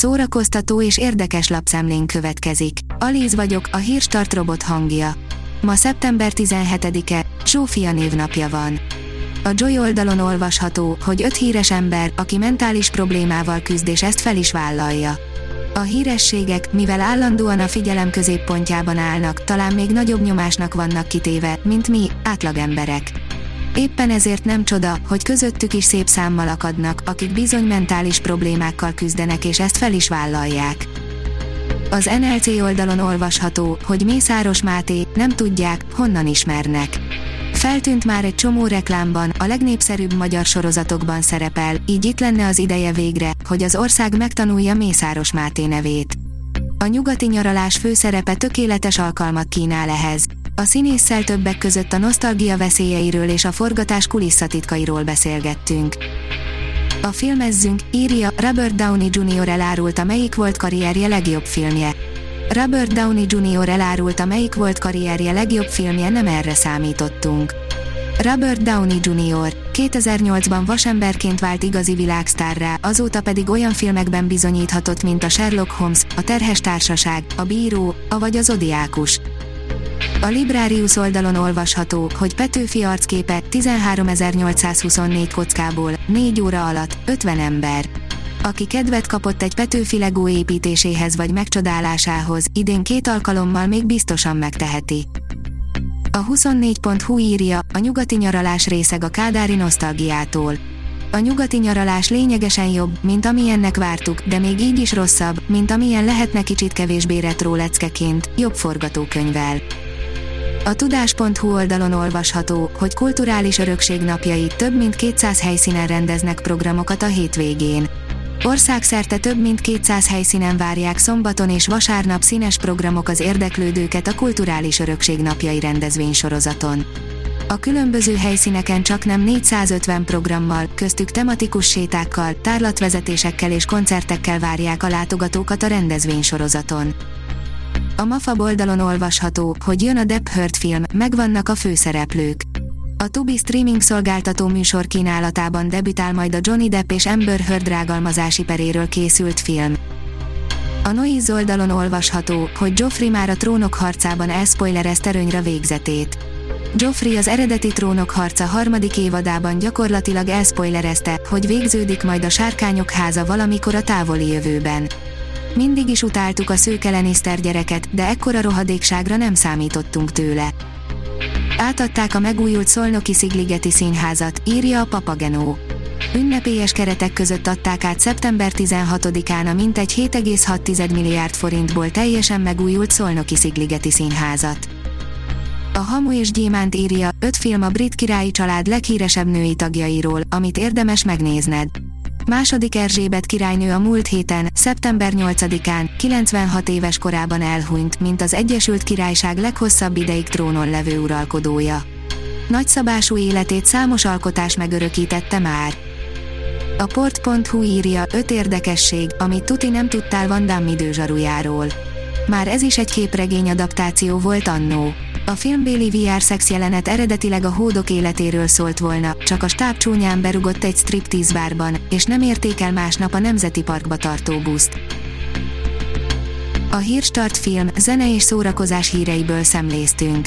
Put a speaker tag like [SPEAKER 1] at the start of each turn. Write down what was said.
[SPEAKER 1] szórakoztató és érdekes lapszemlén következik. Alíz vagyok, a hírstart robot hangja. Ma szeptember 17-e, Zsófia névnapja van. A Joy oldalon olvasható, hogy öt híres ember, aki mentális problémával küzd és ezt fel is vállalja. A hírességek, mivel állandóan a figyelem középpontjában állnak, talán még nagyobb nyomásnak vannak kitéve, mint mi, átlagemberek. Éppen ezért nem csoda, hogy közöttük is szép számmal akadnak, akik bizony mentális problémákkal küzdenek és ezt fel is vállalják. Az NLC oldalon olvasható, hogy Mészáros Máté, nem tudják, honnan ismernek. Feltűnt már egy csomó reklámban, a legnépszerűbb magyar sorozatokban szerepel, így itt lenne az ideje végre, hogy az ország megtanulja Mészáros Máté nevét. A nyugati nyaralás főszerepe tökéletes alkalmat kínál ehhez. A színésszel többek között a nosztalgia veszélyeiről és a forgatás kulisszatitkairól beszélgettünk. A filmezzünk, írja, Robert Downey Jr. elárulta melyik volt karrierje legjobb filmje. Robert Downey Jr. elárulta melyik volt karrierje legjobb filmje nem erre számítottunk. Robert Downey Jr. 2008-ban vasemberként vált igazi világsztárrá, azóta pedig olyan filmekben bizonyíthatott, mint a Sherlock Holmes, a Terhes Társaság, a Bíró, avagy az Odiákus. A Librarius oldalon olvasható, hogy Petőfi arcképe 13824 kockából, 4 óra alatt, 50 ember. Aki kedvet kapott egy Petőfi Legó építéséhez vagy megcsodálásához, idén két alkalommal még biztosan megteheti. A 24.hu írja, a nyugati nyaralás részeg a kádári nosztalgiától. A nyugati nyaralás lényegesen jobb, mint amilyennek vártuk, de még így is rosszabb, mint amilyen lehetne kicsit kevésbé retró leckeként, jobb forgatókönyvvel. A tudás.hu oldalon olvasható, hogy kulturális örökség napjai több mint 200 helyszínen rendeznek programokat a hétvégén. Országszerte több mint 200 helyszínen várják szombaton és vasárnap színes programok az érdeklődőket a kulturális örökség napjai rendezvénysorozaton. A különböző helyszíneken csak nem 450 programmal, köztük tematikus sétákkal, tárlatvezetésekkel és koncertekkel várják a látogatókat a rendezvénysorozaton. A MAFA oldalon olvasható, hogy jön a Depp Heard film, megvannak a főszereplők. A Tubi streaming szolgáltató műsor kínálatában debütál majd a Johnny Depp és Amber Heard rágalmazási peréről készült film. A Noise oldalon olvasható, hogy Joffrey már a trónok harcában elspoilerezte rönyra végzetét. Joffrey az eredeti trónok harca harmadik évadában gyakorlatilag elspoilerezte, hogy végződik majd a sárkányok háza valamikor a távoli jövőben. Mindig is utáltuk a szőke Lannister gyereket, de ekkora rohadékságra nem számítottunk tőle. Átadták a megújult Szolnoki Szigligeti Színházat, írja a Papagenó. Ünnepélyes keretek között adták át szeptember 16-án a mintegy 7,6 milliárd forintból teljesen megújult Szolnoki Szigligeti Színházat. A Hamu és Gyémánt írja, öt film a brit királyi család leghíresebb női tagjairól, amit érdemes megnézned. Második Erzsébet királynő a múlt héten, szeptember 8-án, 96 éves korában elhunyt, mint az Egyesült Királyság leghosszabb ideig trónon levő uralkodója. Nagyszabású életét számos alkotás megörökítette már. A port.hu írja öt érdekesség, amit tuti nem tudtál Van Damme időzsarujáról. Már ez is egy képregény adaptáció volt annó. A filmbéli VR szex jelenet eredetileg a hódok életéről szólt volna, csak a stáb csúnyán berugott egy striptease bárban, és nem érték el másnap a Nemzeti Parkba tartó buszt. A Hírstart film, zene és szórakozás híreiből szemléztünk.